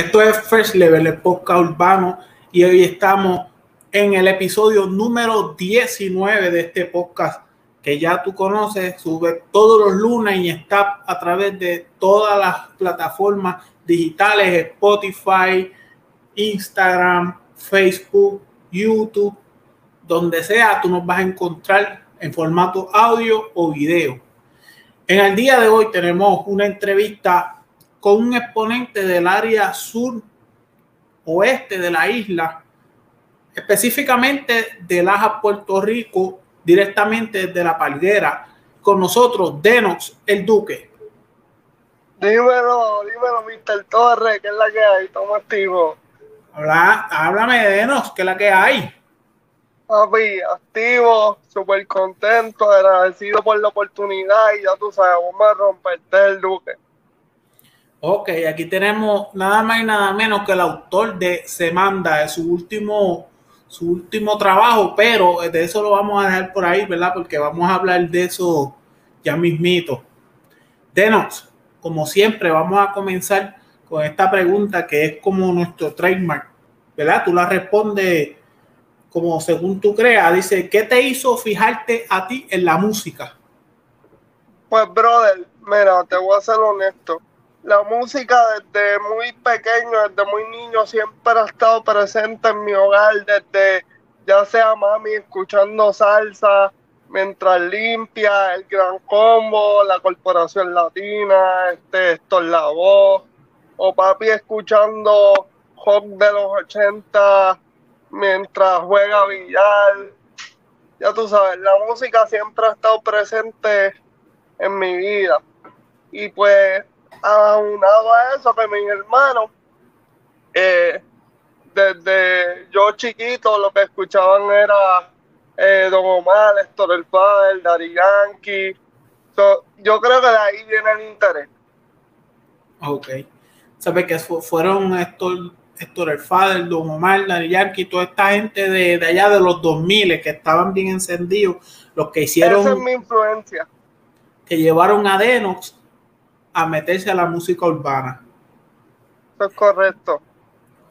Esto es First Level, el podcast urbano, y hoy estamos en el episodio número 19 de este podcast que ya tú conoces, sube todos los lunes y está a través de todas las plataformas digitales, Spotify, Instagram, Facebook, YouTube, donde sea, tú nos vas a encontrar en formato audio o video. En el día de hoy tenemos una entrevista con un exponente del área sur oeste de la isla, específicamente de Laja, Puerto Rico, directamente de la Palguera, con nosotros, Denox, el Duque. Dímelo, dímelo, Mr. Torres, ¿qué es la que hay? Estamos activos. Habla, háblame de Denox, ¿qué es la que hay? Papi, activo, súper contento, agradecido por la oportunidad y ya tú sabes, vamos a romperte el Duque. Ok, aquí tenemos nada más y nada menos que el autor de Se Manda, de su último, su último trabajo, pero de eso lo vamos a dejar por ahí, ¿verdad? Porque vamos a hablar de eso ya mismito. Denos, como siempre, vamos a comenzar con esta pregunta que es como nuestro trademark, ¿verdad? Tú la respondes como según tú creas. Dice, ¿qué te hizo fijarte a ti en la música? Pues, brother, mira, te voy a ser honesto la música desde muy pequeño, desde muy niño, siempre ha estado presente en mi hogar, desde ya sea mami escuchando salsa, mientras limpia, el gran combo, la corporación latina, este, esto es la voz, o papi escuchando rock de los 80 mientras juega billar. Ya tú sabes, la música siempre ha estado presente en mi vida. Y pues aunado a eso que mis hermanos, eh, desde yo chiquito lo que escuchaban era eh, Don Omar, Héctor El Padre, Dari Yankee. yo creo que de ahí viene el interés. Ok. ¿Sabes que fueron Héctor, Héctor El Fader, Don Omar, Dari Yankee, toda esta gente de, de, allá de los 2000 que estaban bien encendidos, los que hicieron... Esa es mi influencia. Que llevaron a Denox a meterse a la música urbana. Eso es correcto.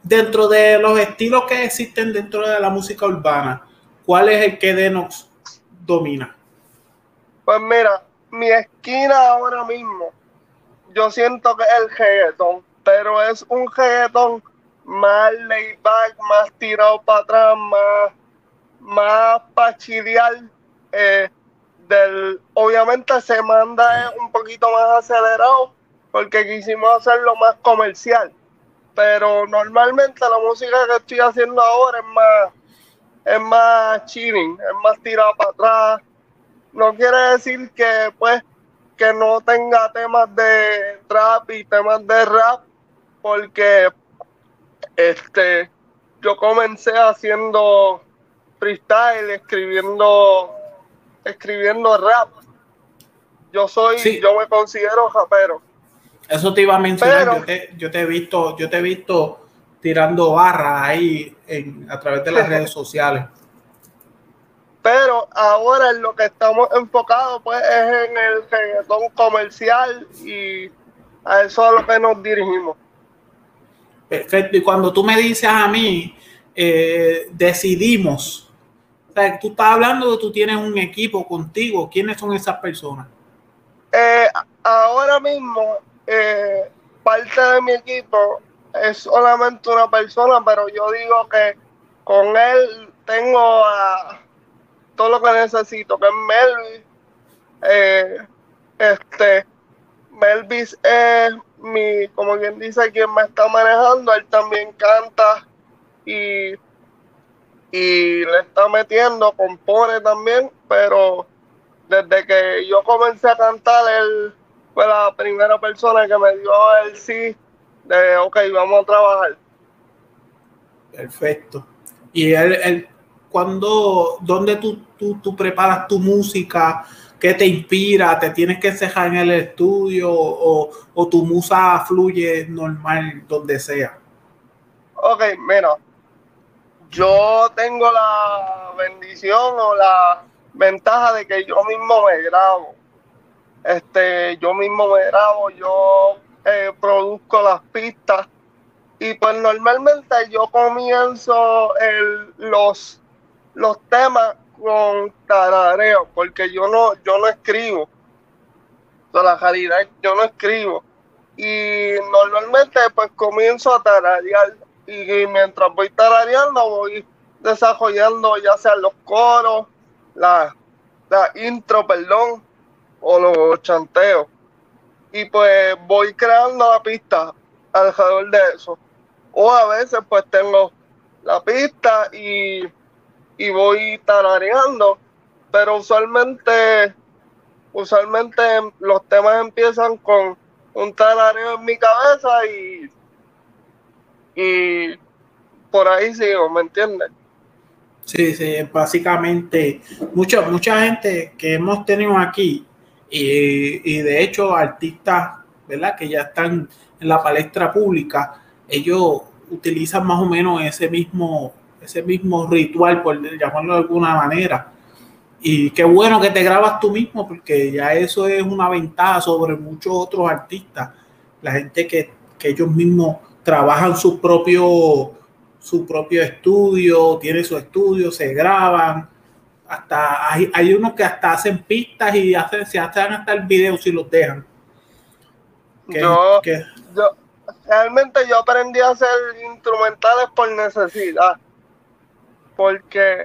Dentro de los estilos que existen dentro de la música urbana, ¿cuál es el que Denox domina? Pues mira, mi esquina ahora mismo, yo siento que es el reggaeton, pero es un reggaeton más laid back, más tirado para atrás, más, más para eh, del, obviamente se manda un poquito más acelerado porque quisimos hacerlo más comercial. Pero normalmente la música que estoy haciendo ahora es más, es más chilling, es más tirada para atrás. No quiere decir que pues que no tenga temas de trap y temas de rap, porque este yo comencé haciendo freestyle, escribiendo escribiendo rap. Yo soy, yo me considero rapero. Eso te iba a mencionar, yo, te, he visto, yo te he visto tirando barras ahí a través de las redes sociales. Pero ahora en lo que estamos enfocados pues es en el reggaetón comercial y a eso a lo que nos dirigimos. Perfecto, y cuando tú me dices a mí, eh, decidimos o sea, tú estás hablando de tú tienes un equipo contigo. ¿Quiénes son esas personas? Eh, ahora mismo, eh, parte de mi equipo es solamente una persona, pero yo digo que con él tengo todo lo que necesito, que es Melvis. Eh, este, Melvis es mi, como quien dice, quien me está manejando. Él también canta y y le está metiendo, compone también, pero desde que yo comencé a cantar, él fue la primera persona que me dio el sí de, ok, vamos a trabajar. Perfecto. Y él, él cuando, ¿dónde tú, tú, preparas tu música? ¿Qué te inspira? ¿Te tienes que cejar en el estudio o, o tu musa fluye normal donde sea? Ok, mira, yo tengo la bendición o la ventaja de que yo mismo me grabo. Este, yo mismo me grabo, yo eh, produzco las pistas Y pues normalmente yo comienzo los, los temas con tarareo, porque yo no, yo no escribo. O la realidad yo no escribo. Y normalmente pues comienzo a tararear. Y, mientras voy tarareando voy desarrollando ya sea los coros, la, la intro, perdón, o los chanteos. Y pues voy creando la pista alrededor de eso. O a veces pues tengo la pista y, y voy tarareando, pero usualmente, usualmente los temas empiezan con un tarareo en mi cabeza y, y por ahí sigo, ¿me entiendes? Sí, sí, básicamente mucha, mucha gente que hemos tenido aquí y, y de hecho artistas, ¿verdad? Que ya están en la palestra pública, ellos utilizan más o menos ese mismo, ese mismo ritual, por llamarlo de alguna manera. Y qué bueno que te grabas tú mismo, porque ya eso es una ventaja sobre muchos otros artistas. La gente que, ellos mismos trabajan su propio, su propio estudio, tienen su estudio, se graban. Hasta hay, hay unos que hasta hacen pistas y hacen, se hacen hasta el video si los dejan. yo, yo, realmente yo aprendí a hacer instrumentales por necesidad. Porque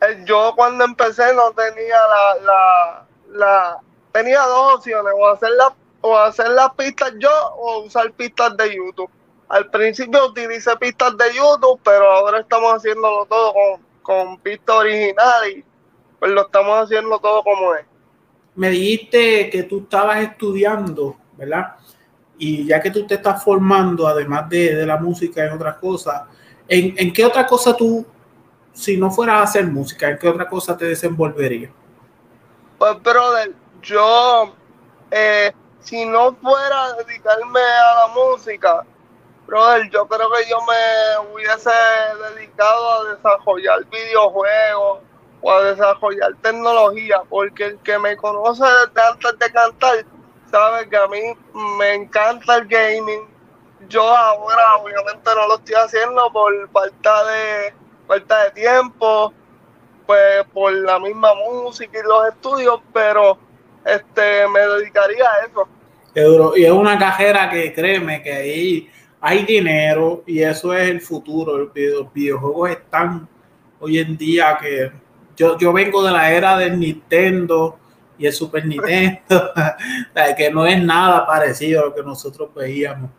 eh, yo cuando empecé no tenía la, la, la tenía dos opciones, o hacer la, o hacer las pistas yo o usar pistas de YouTube. Al principio utilicé pistas de YouTube, pero ahora estamos haciéndolo todo con, con pistas originales y pues lo estamos haciendo todo como es. Me dijiste que tú estabas estudiando, ¿verdad? Y ya que tú te estás formando, además de, la música, en otras cosas, ¿en, ¿en, qué otra cosa tú, si no fueras a hacer música, en qué otra cosa te desenvolverías? Pues, brother, yo, eh, si no fuera a dedicarme a la música, brother, yo creo que yo me hubiese dedicado a desarrollar videojuegos o a desarrollar tecnología, porque el que me conoce desde antes de cantar sabes que a mí me encanta el gaming. Yo ahora obviamente no lo estoy haciendo por falta de falta de tiempo, pues por la misma música y los estudios, pero este me dedicaría a eso. Y es una cajera que créeme que ahí hay dinero y eso es el futuro. Los videojuegos están hoy en día que yo, yo vengo de la era del Nintendo, y el Super Nintendo, que no es nada parecido a lo que nosotros veíamos.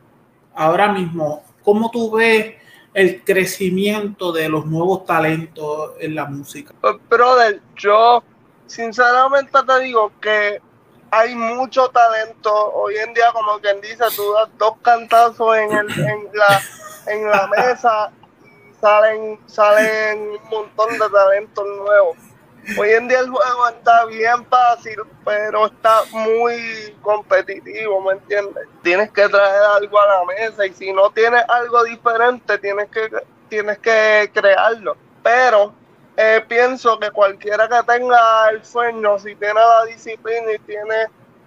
Ahora mismo, ¿cómo tú ves el crecimiento de los nuevos talentos en la música? Pues, brother, yo sinceramente te digo que hay mucho talento. Hoy en día, como quien dice, tú das dos cantazos en, el, en, la, en la mesa y salen, salen un montón de talentos nuevos Hoy en día el juego está bien fácil, pero está muy competitivo, ¿me entiendes? Tienes que traer algo a la mesa y si no tienes algo diferente, tienes que, tienes que crearlo. Pero eh, pienso que cualquiera que tenga el sueño, si tiene la disciplina y tiene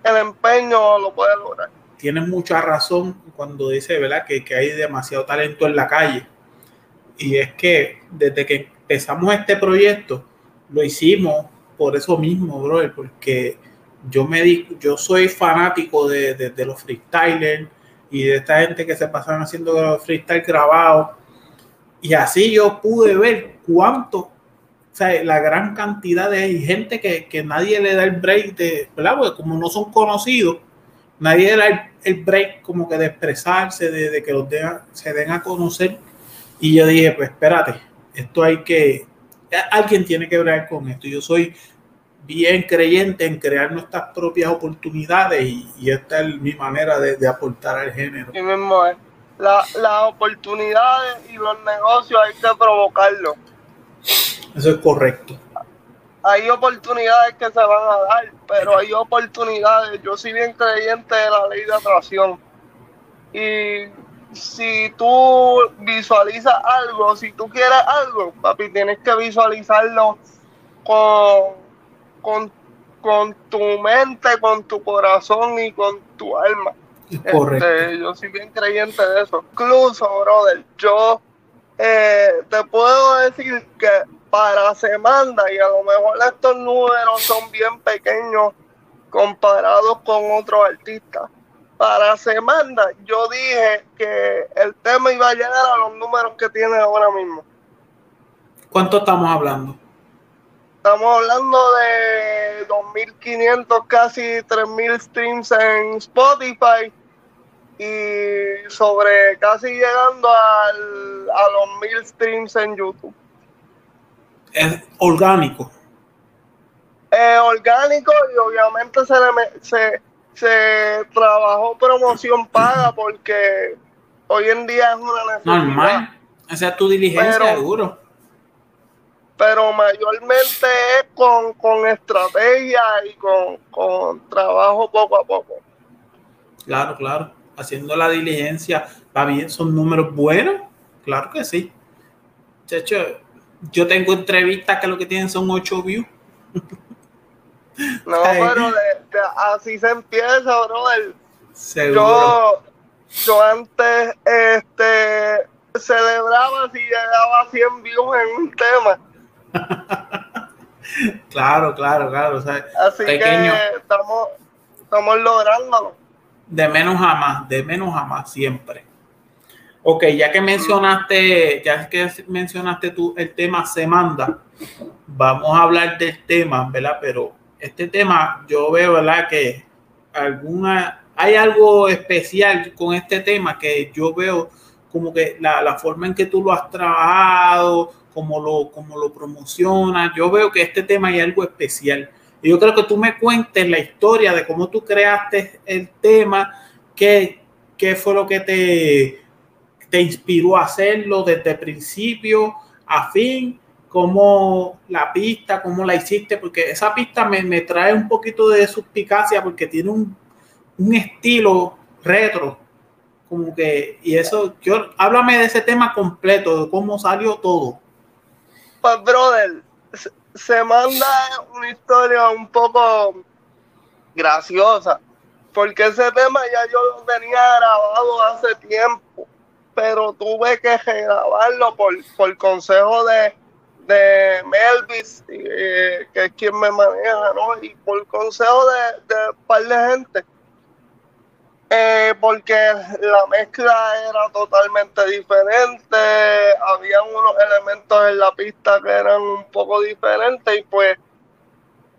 el empeño, lo puede lograr. Tienes mucha razón cuando dice, ¿verdad?, que, que hay demasiado talento en la calle. Y es que desde que empezamos este proyecto, lo hicimos por eso mismo, brother, porque yo me di, yo soy fanático de, los freestylers y de esta gente que se pasan haciendo freestyle grabados. Y así yo pude ver cuánto, o sea, la gran cantidad de gente que, nadie le da el break de, ¿verdad? Porque como no son conocidos, nadie le da el, break como que de expresarse, de, que los se den a conocer. Y yo dije, pues espérate, esto hay que, alguien tiene que ver con esto. Yo soy bien creyente en crear nuestras propias oportunidades y, esta es mi manera de, aportar al género. Y mismo es. las oportunidades y los negocios hay que provocarlo. Eso es correcto. Hay oportunidades que se van a dar, pero hay oportunidades. Yo soy bien creyente de la ley de atracción. Y si tú visualizas algo, si tú quieres algo, papi, tienes que visualizarlo con, con, con tu mente, con tu corazón y con tu alma. Este, yo soy bien creyente de eso. Incluso, brother, yo eh, te puedo decir que para semana, y a lo mejor estos números son bien pequeños comparados con otros artistas, para semana yo dije que el tema iba a llegar a los números que tiene ahora mismo. ¿Cuánto estamos hablando? Estamos hablando de 2.500, casi 3.000 streams en Spotify y sobre casi llegando al, a los 1.000 streams en YouTube. Es orgánico. Eh, orgánico y obviamente se, le, se, se trabajó promoción paga porque hoy en día es una necesidad. Normal. O sea, tu diligencia, seguro pero mayormente es con, estrategia y con, trabajo poco a poco. Claro, claro. Haciendo la diligencia, va bien, son números buenos, claro que sí. Checho, yo tengo entrevistas que lo que tienen son 8 views. No, pero así se empieza, brother. Yo, yo antes este, celebraba si llegaba 100 views en un tema claro, claro, claro. Así que estamos, estamos lográndolo. De menos a más, de menos a más, siempre. Ok, ya que mencionaste, ya que mencionaste tú el tema se manda, vamos a hablar del tema, ¿verdad? Pero este tema, yo veo, ¿verdad? Que alguna, hay algo especial con este tema que yo veo como que la, la forma en que tú lo has trabajado, como lo, como lo promociona. Yo veo que este tema hay algo especial. Y yo creo que tú me cuentes la historia de cómo tú creaste el tema, qué, qué fue lo que te, te inspiró a hacerlo desde principio a fin, cómo la pista, cómo la hiciste, porque esa pista me, me trae un poquito de suspicacia porque tiene un, un estilo retro, como que, y eso, yo, háblame de ese tema completo, de cómo salió todo. Pues, brother, se manda una historia un poco graciosa, porque ese tema ya yo lo tenía grabado hace tiempo, pero tuve que grabarlo por, por consejo de, de Melvis, eh, que es quien me maneja, ¿no? Y por consejo de, de un par de gente eh, porque la mezcla era totalmente diferente, había unos elementos en la pista que eran un poco diferentes y pues,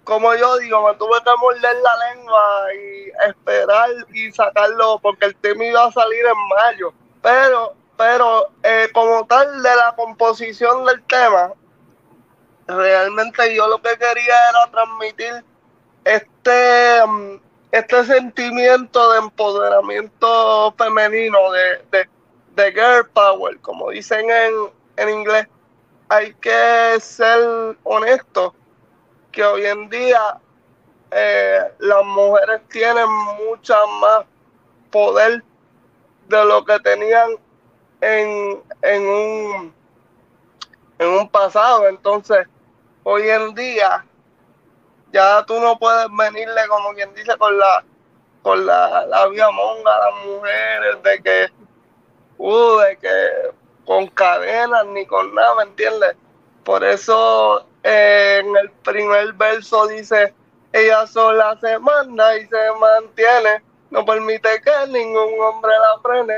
como yo digo, me tuve que morder la lengua y esperar y sacarlo porque el tema iba a salir en mayo, pero, pero eh, como tal de la composición del tema, realmente yo lo que quería era transmitir este... Mm, este sentimiento de empoderamiento femenino, de, de, girl power, como dicen en, inglés, hay que ser honesto que hoy en día eh, las mujeres tienen mucha más poder de lo que tenían en, en, un, en un pasado. Entonces, hoy en día ya tú no puedes venirle como quien dice con la con la, la vía monga a las mujeres de que uh, de que con cadenas ni con nada, ¿me entiendes? Por eso eh, en el primer verso dice ella sola se manda y se mantiene, no permite que ningún hombre la frene,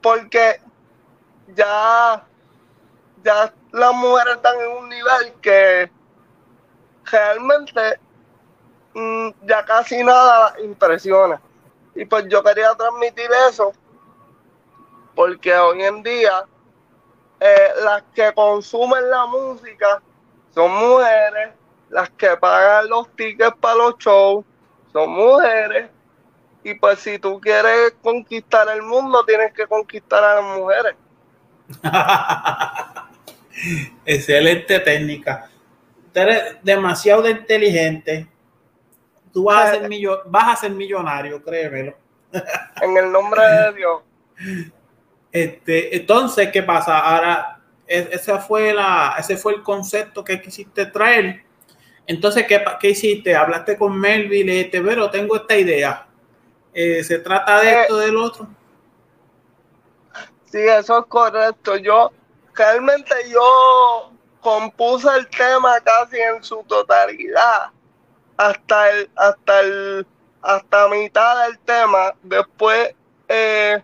porque ya, ya las mujeres están en un nivel que realmente mm, ya casi nada impresiona. Y pues yo quería transmitir eso porque hoy en día eh, las que consumen la música son mujeres, las que pagan los tickets para los shows son mujeres. Y pues si tú quieres conquistar el mundo, tienes que conquistar a las mujeres. Excelente técnica eres demasiado inteligente. Tú vas a ser, vas a ser millonario, créemelo. En el nombre de Dios. Este, entonces, ¿qué pasa? Ahora, e, ese fue, la, ese fue el concepto que quisiste traer. Entonces, ¿qué, qué hiciste? Hablaste con Melvin y le dijiste, pero tengo esta idea. eh, se trata de esto, del otro. Sí, eso es correcto. Yo, realmente yo compuse el tema casi en su totalidad, hasta el, hasta el, hasta mitad del tema. Después eh,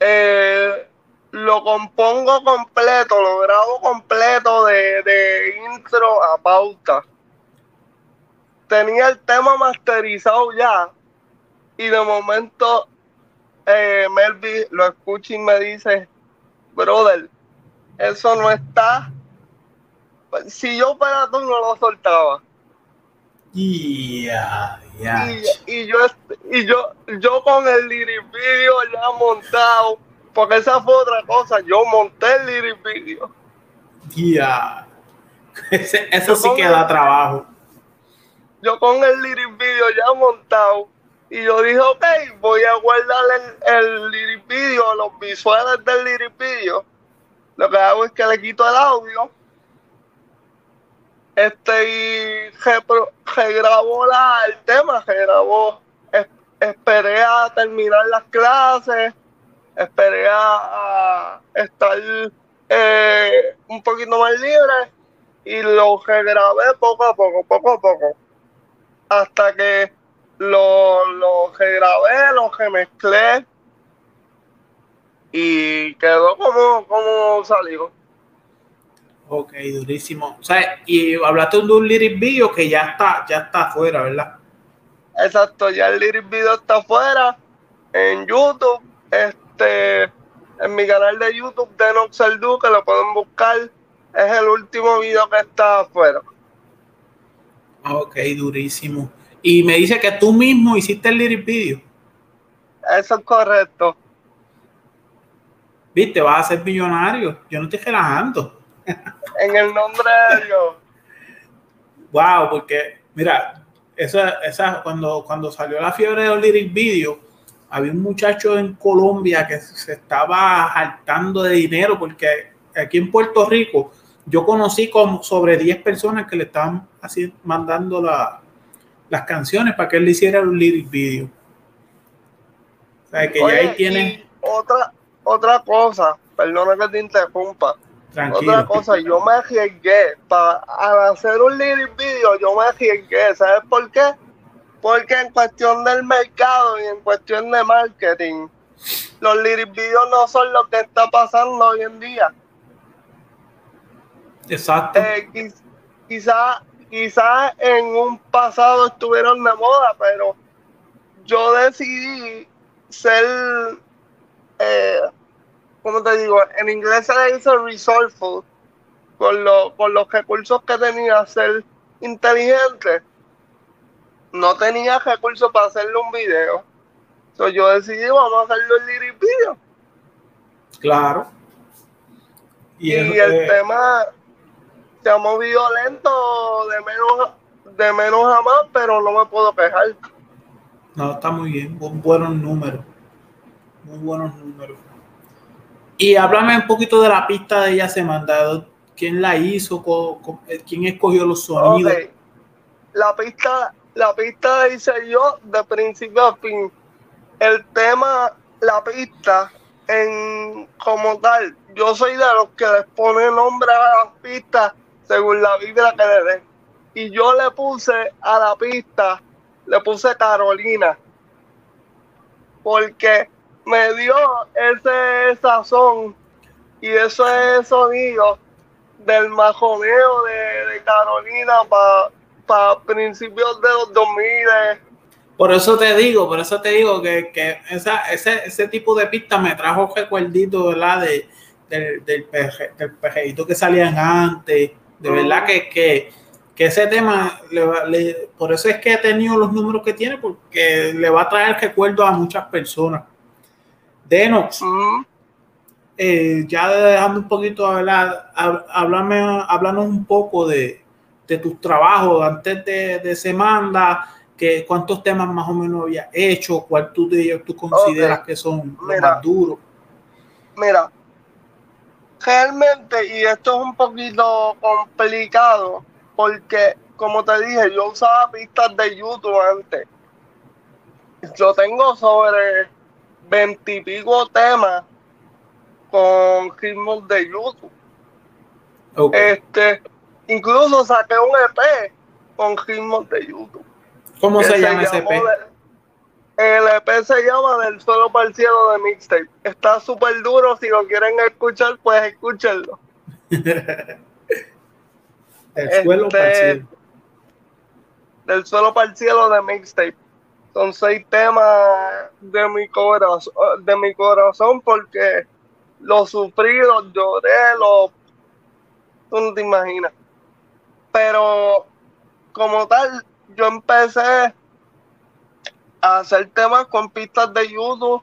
eh, lo compongo completo, lo grabo completo de, de intro a pauta. Tenía el tema masterizado ya y de momento eh, lo escucha y me dice, brother, eso no está. Si yo fuera tú, no lo soltaba. Y, y yo, y yo, yo con el lyric video ya montado, porque esa fue otra cosa, yo monté el lyric video. Ya. eso sí que da trabajo. Yo con el lyric video ya montado, y yo dije, ok, voy a guardar el, el lyric video, los visuales del lyric video. Lo que hago es que le quito el audio. Este y regrabó la, el tema, regrabó. esperé a terminar las clases, esperé a, estar eh, un poquito más libre y lo regrabé poco a poco, poco a poco. Hasta que lo, lo regrabé, lo remezclé y quedó como, como salió. Ok, durísimo. O sea, y hablaste de un lyric video que ya está, ya está afuera, ¿verdad? Exacto, ya el lyric video está afuera en YouTube, este, en mi canal de YouTube de Noxel que lo pueden buscar. Es el último video que está afuera. Ok, durísimo. Y me dice que tú mismo hiciste el lyric video. Eso es correcto. Viste, vas a ser millonario. Yo no estoy relajando. En el nombre de Dios. Wow, porque, mira, esa, esa, cuando, cuando salió la fiebre de los lyric video, había un muchacho en Colombia que se estaba saltando de dinero porque aquí en Puerto Rico yo conocí como sobre 10 personas que le estaban así mandando la, las canciones para que él le hiciera un lyric video. O sea, que ya ahí tiene. Otra, otra cosa, perdona que te interrumpa. Otra cosa, yo me arriesgué para hacer un lyric video, yo me arriesgué, ¿sabes por qué? Porque en cuestión del mercado y en cuestión de marketing, los lyric videos no son lo que está pasando hoy en día. Exacto. Eh, quizá quizás en un pasado estuvieron de moda, pero yo decidí ser, eh, ¿cómo te digo? En inglés se le dice resourceful, con, con los recursos que tenía, ser inteligente. No tenía recursos para hacerle un video. Entonces yo decidí, vamos a hacerlo en lyric video. Claro. Y, el eh, tema se ha movido lento de menos, de menos a más, pero no me puedo quejar. No, está muy bien, buenos números. Muy buenos números. Y háblame un poquito de la pista de ella se mandado. ¿Quién la hizo? Eh, ¿Quién escogió los sonidos? La pista, la pista hice yo de principio a fin. El tema, la pista, en como tal, yo soy de los que les pone nombre a las pistas según la vibra que le den. Y yo le puse a la pista, le puse Carolina, porque me dio ese sazón y ese sonido del majoneo de, Carolina para pa principios de los 2000. Por eso te digo, por eso te digo que, que esa, ese, ese tipo de pista me trajo recuerdito, ¿verdad? De, del, del, del que salían antes de verdad que, que, ese tema, por eso es que ha tenido los números que tiene, porque le va a traer recuerdo a muchas personas. Denox, eh, ya dejando un poquito, hablar, háblame, háblanos un poco de, tus trabajos antes de, de Semanda, que cuántos temas más o menos había hecho, cuál tú, tú consideras que son los más duros. Mira, realmente, y esto es un poquito complicado, porque como te dije, yo usaba pistas de YouTube antes. yo tengo sobre veintipico temas con ritmos de YouTube. Este, incluso saqué un EP con ritmos de YouTube. ¿Cómo se llama ese EP? el EP se llama Del suelo para el cielo de mixtape. Está súper duro, si lo quieren escuchar, pues escúchenlo. el suelo para el este, cielo. Del suelo para el cielo de mixtape. Son seis temas de mi corazón, de mi corazón porque lo sufrí, lo lloré, lo tú no te imaginas. Pero como tal, yo empecé a hacer temas con pistas de YouTube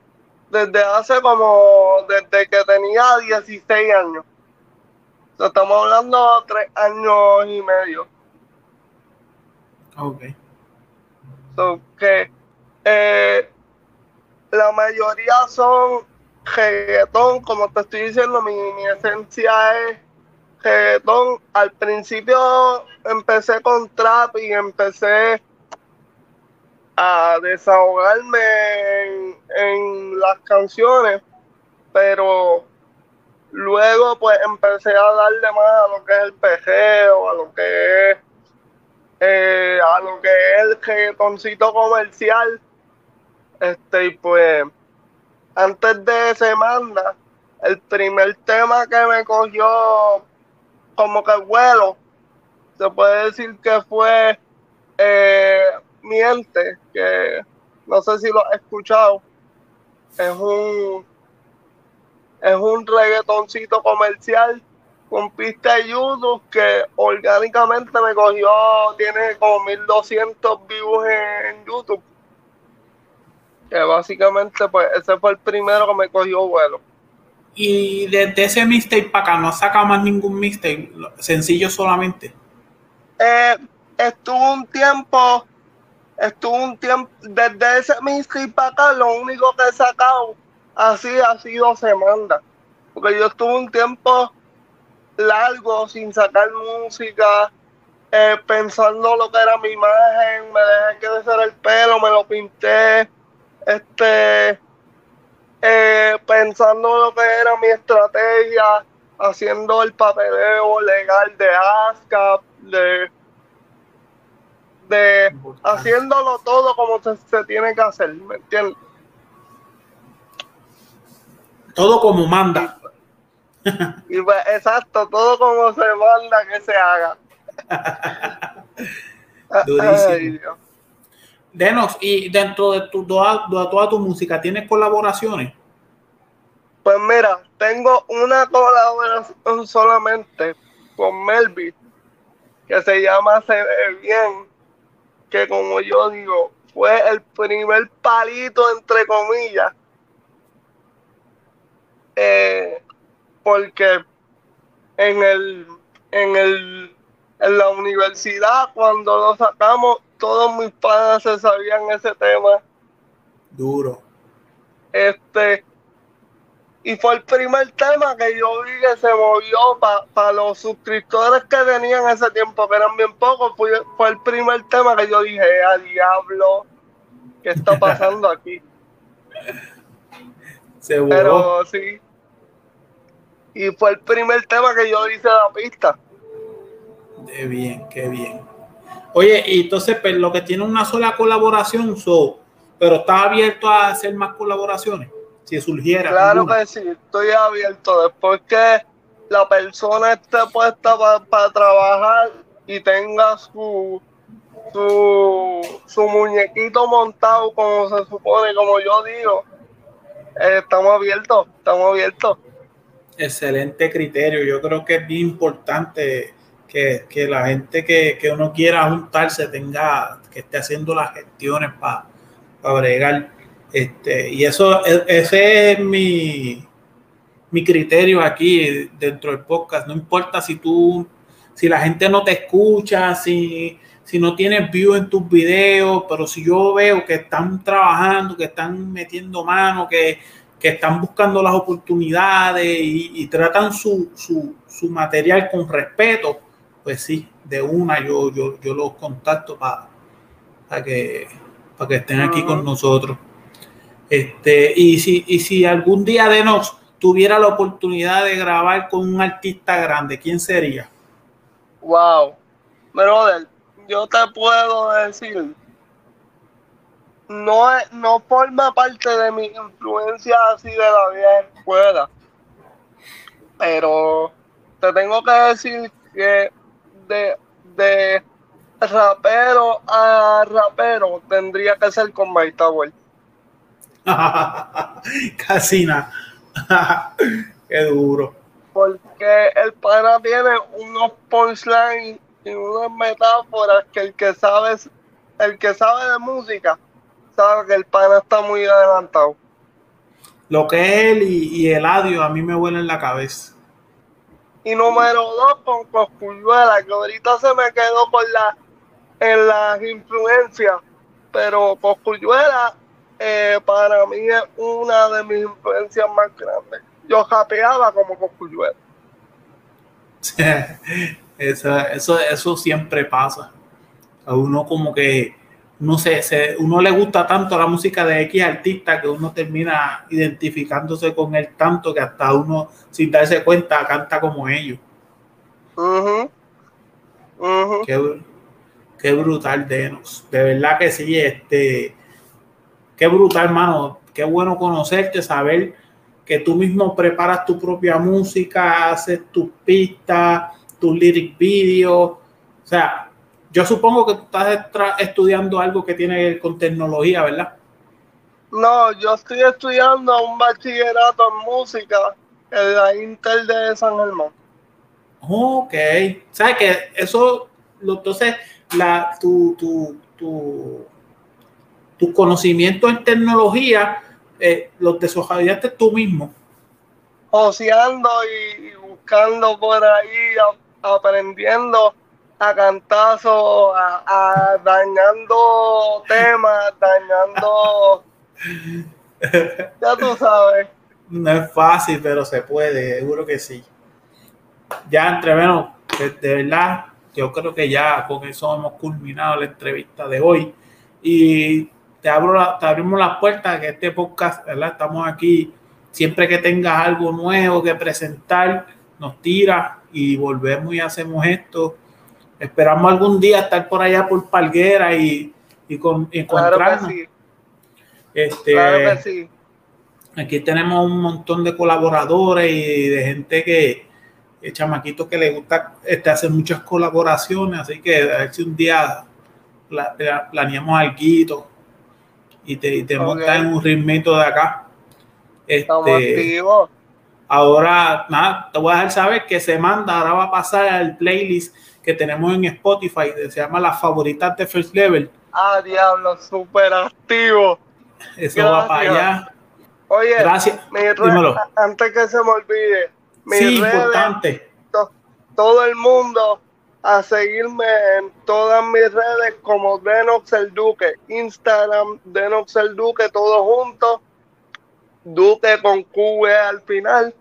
desde hace como, desde que tenía 16 años. estamos hablando de tres años y medio. Ok. So, que eh, la mayoría son reggaetón, como te estoy diciendo, mi, mi esencia es reggaetón. Al principio empecé con trap y empecé a desahogarme en, las canciones, pero luego pues empecé a darle más a lo que es el pejeo, a lo que es eh, a lo que es el reggaetoncito comercial. Este, y pues antes de semana, el primer tema que me cogió como que vuelo, se puede decir que fue eh, Miente, que no sé si lo has escuchado, es un es un reggaetoncito comercial con pista de YouTube que orgánicamente me cogió, tiene como 1200 views en YouTube. Que básicamente, pues, ese fue el primero que me cogió vuelo. Y desde ese mixtape para acá, ¿no saca más ningún mixtape? Sencillo solamente. Eh, estuvo un tiempo, estuvo un tiempo, desde ese mixtape para acá, lo único que he sacado así ha sido semana. Porque yo estuve un tiempo largo sin sacar música, eh, pensando lo que era mi imagen, me dejé crecer el pelo, me lo pinté, este, eh, pensando lo que era mi estrategia, haciendo el papeleo legal de ASCAP, de, de haciéndolo todo como se, se tiene que hacer, ¿me entiendes? Todo como manda. Y pues, exacto, todo como se manda que se haga. Durísimo. Denos, y dentro de, tu, toda, toda tu música, ¿tienes colaboraciones? Pues mira, tengo una colaboración solamente con Melvin, que se llama Se ve bien, que como yo digo, fue el primer palito, entre comillas, eh, porque en el, en el, en la universidad, cuando lo sacamos, todos mis padres se sabían ese tema. Duro. Este, y fue el primer tema que yo vi que se movió para los suscriptores que tenían ese tiempo, que eran bien pocos. Fue, fue el primer tema que yo dije, a diablo, ¿qué está pasando aquí? se Pero sí, y fue el primer tema que yo hice la pista. Qué bien, qué bien. Oye, y entonces pues, lo que tiene una sola colaboración, so, pero está abierto a hacer más colaboraciones, si surgiera. Claro que sí, estoy abierto. Después que la persona esté puesta para trabajar y tenga su, su, su muñequito montado como se supone, como yo digo, eh, estamos abiertos, estamos abiertos excelente criterio. Yo creo que es bien importante que, la gente que, uno quiera juntarse tenga, que esté haciendo las gestiones para bregar. Este, y eso, e, ese es mi, mi criterio aquí dentro del podcast. No importa si tú, si la gente no te escucha, si, si no tienes view en tus videos, pero si yo veo que están trabajando, que están metiendo mano, que que están buscando las oportunidades y, tratan su, su, material con respeto, pues sí, de una yo, yo, yo los contacto para que, para que estén aquí con nosotros. Este, y si, y si algún día de nos tuviera la oportunidad de grabar con un artista grande, ¿quién sería? Wow, brother, yo te puedo decir, no, no forma parte de mi influencia así de la vieja escuela, pero te tengo que decir que de, de rapero a rapero tendría que ser con Mike Tower. Casi nada. Qué duro. Porque el pana tiene unos punchlines y unas metáforas que el que sabe, el que sabe de música sabe que el pana está muy adelantado. Lo que es él y, el audio a mí me huele en la cabeza. Y número dos con Cosculluela, que ahorita se me quedó por la en las influencias, pero Cosculluela eh, para mí es una de mis influencias más grandes. Yo japeaba como Cosculluela. eso, eso, eso siempre pasa. A uno como que no sé, uno le gusta tanto la música de X artista que uno termina identificándose con él tanto que hasta uno, sin darse cuenta, canta como ellos. Qué, brutal, Denos. De verdad que sí, este, qué brutal, hermano. Qué bueno conocerte, saber que tú mismo preparas tu propia música, haces tus pistas, tus lyric videos. O sea, yo supongo que tú estás estudiando algo que tiene que ver con tecnología, ¿verdad? No, yo estoy estudiando un bachillerato en música en la Intel de San Germán. Ok. ¿Sabes que Eso, entonces, la, tu, tu, tu, tu conocimiento en tecnología eh, los desarrollaste tú mismo. Joseando y buscando por ahí, aprendiendo a cantazo, a, dañando temas, dañando. ya tú sabes. No es fácil, pero se puede, seguro que sí. Ya entre menos, de, verdad, yo creo que ya con eso hemos culminado la entrevista de hoy. Y te, abro te abrimos las puertas que este podcast, ¿verdad? Estamos aquí. Siempre que tengas algo nuevo que presentar, nos tira y volvemos y hacemos esto Esperamos algún día estar por allá por Palguera y, y con, encontrarnos. Este, Aquí tenemos un montón de colaboradores y de gente que, chamaquitos que le gusta este, hacer muchas colaboraciones, así que a ver si un día planeamos algo y te, te montas en un ritmito de acá. Este, ahora, nada, te voy a dejar saber que se manda, ahora va a pasar al playlist que tenemos en Spotify, se llama Las Favoritas de First Level. Ah, diablo, súper activo. Eso va para allá. Oye, gracias. antes que se me olvide, mi sí, importante. todo el mundo a seguirme en todas mis redes como Denox el Duque, Instagram Denox el Duque, todo junto, Duque con QV al final,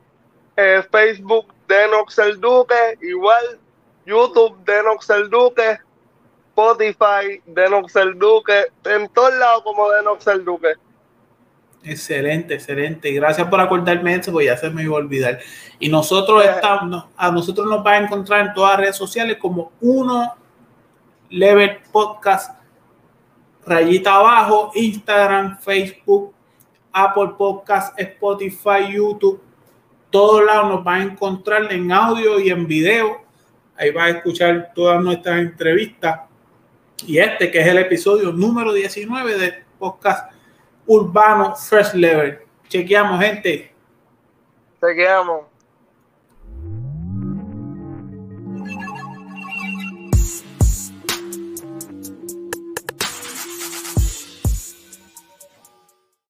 eh, Facebook Denox el Duque, igual YouTube, Denox el Duque, Spotify, Denox el Duque, en todos lados como Denox el Duque. Excelente, excelente. Gracias por acordarme eso, porque ya se me iba a olvidar. Y nosotros estamos, a nosotros nos va a encontrar en todas las redes sociales como uno Level Podcast, rayita abajo, Instagram, Facebook, Apple Podcast, Spotify, YouTube. Todos lados nos va a encontrar en audio y en video Ahí vas a escuchar todas nuestras entrevistas. Y este, que es el episodio número 19 del podcast Urbano First Level. Chequeamos, gente. Chequeamos.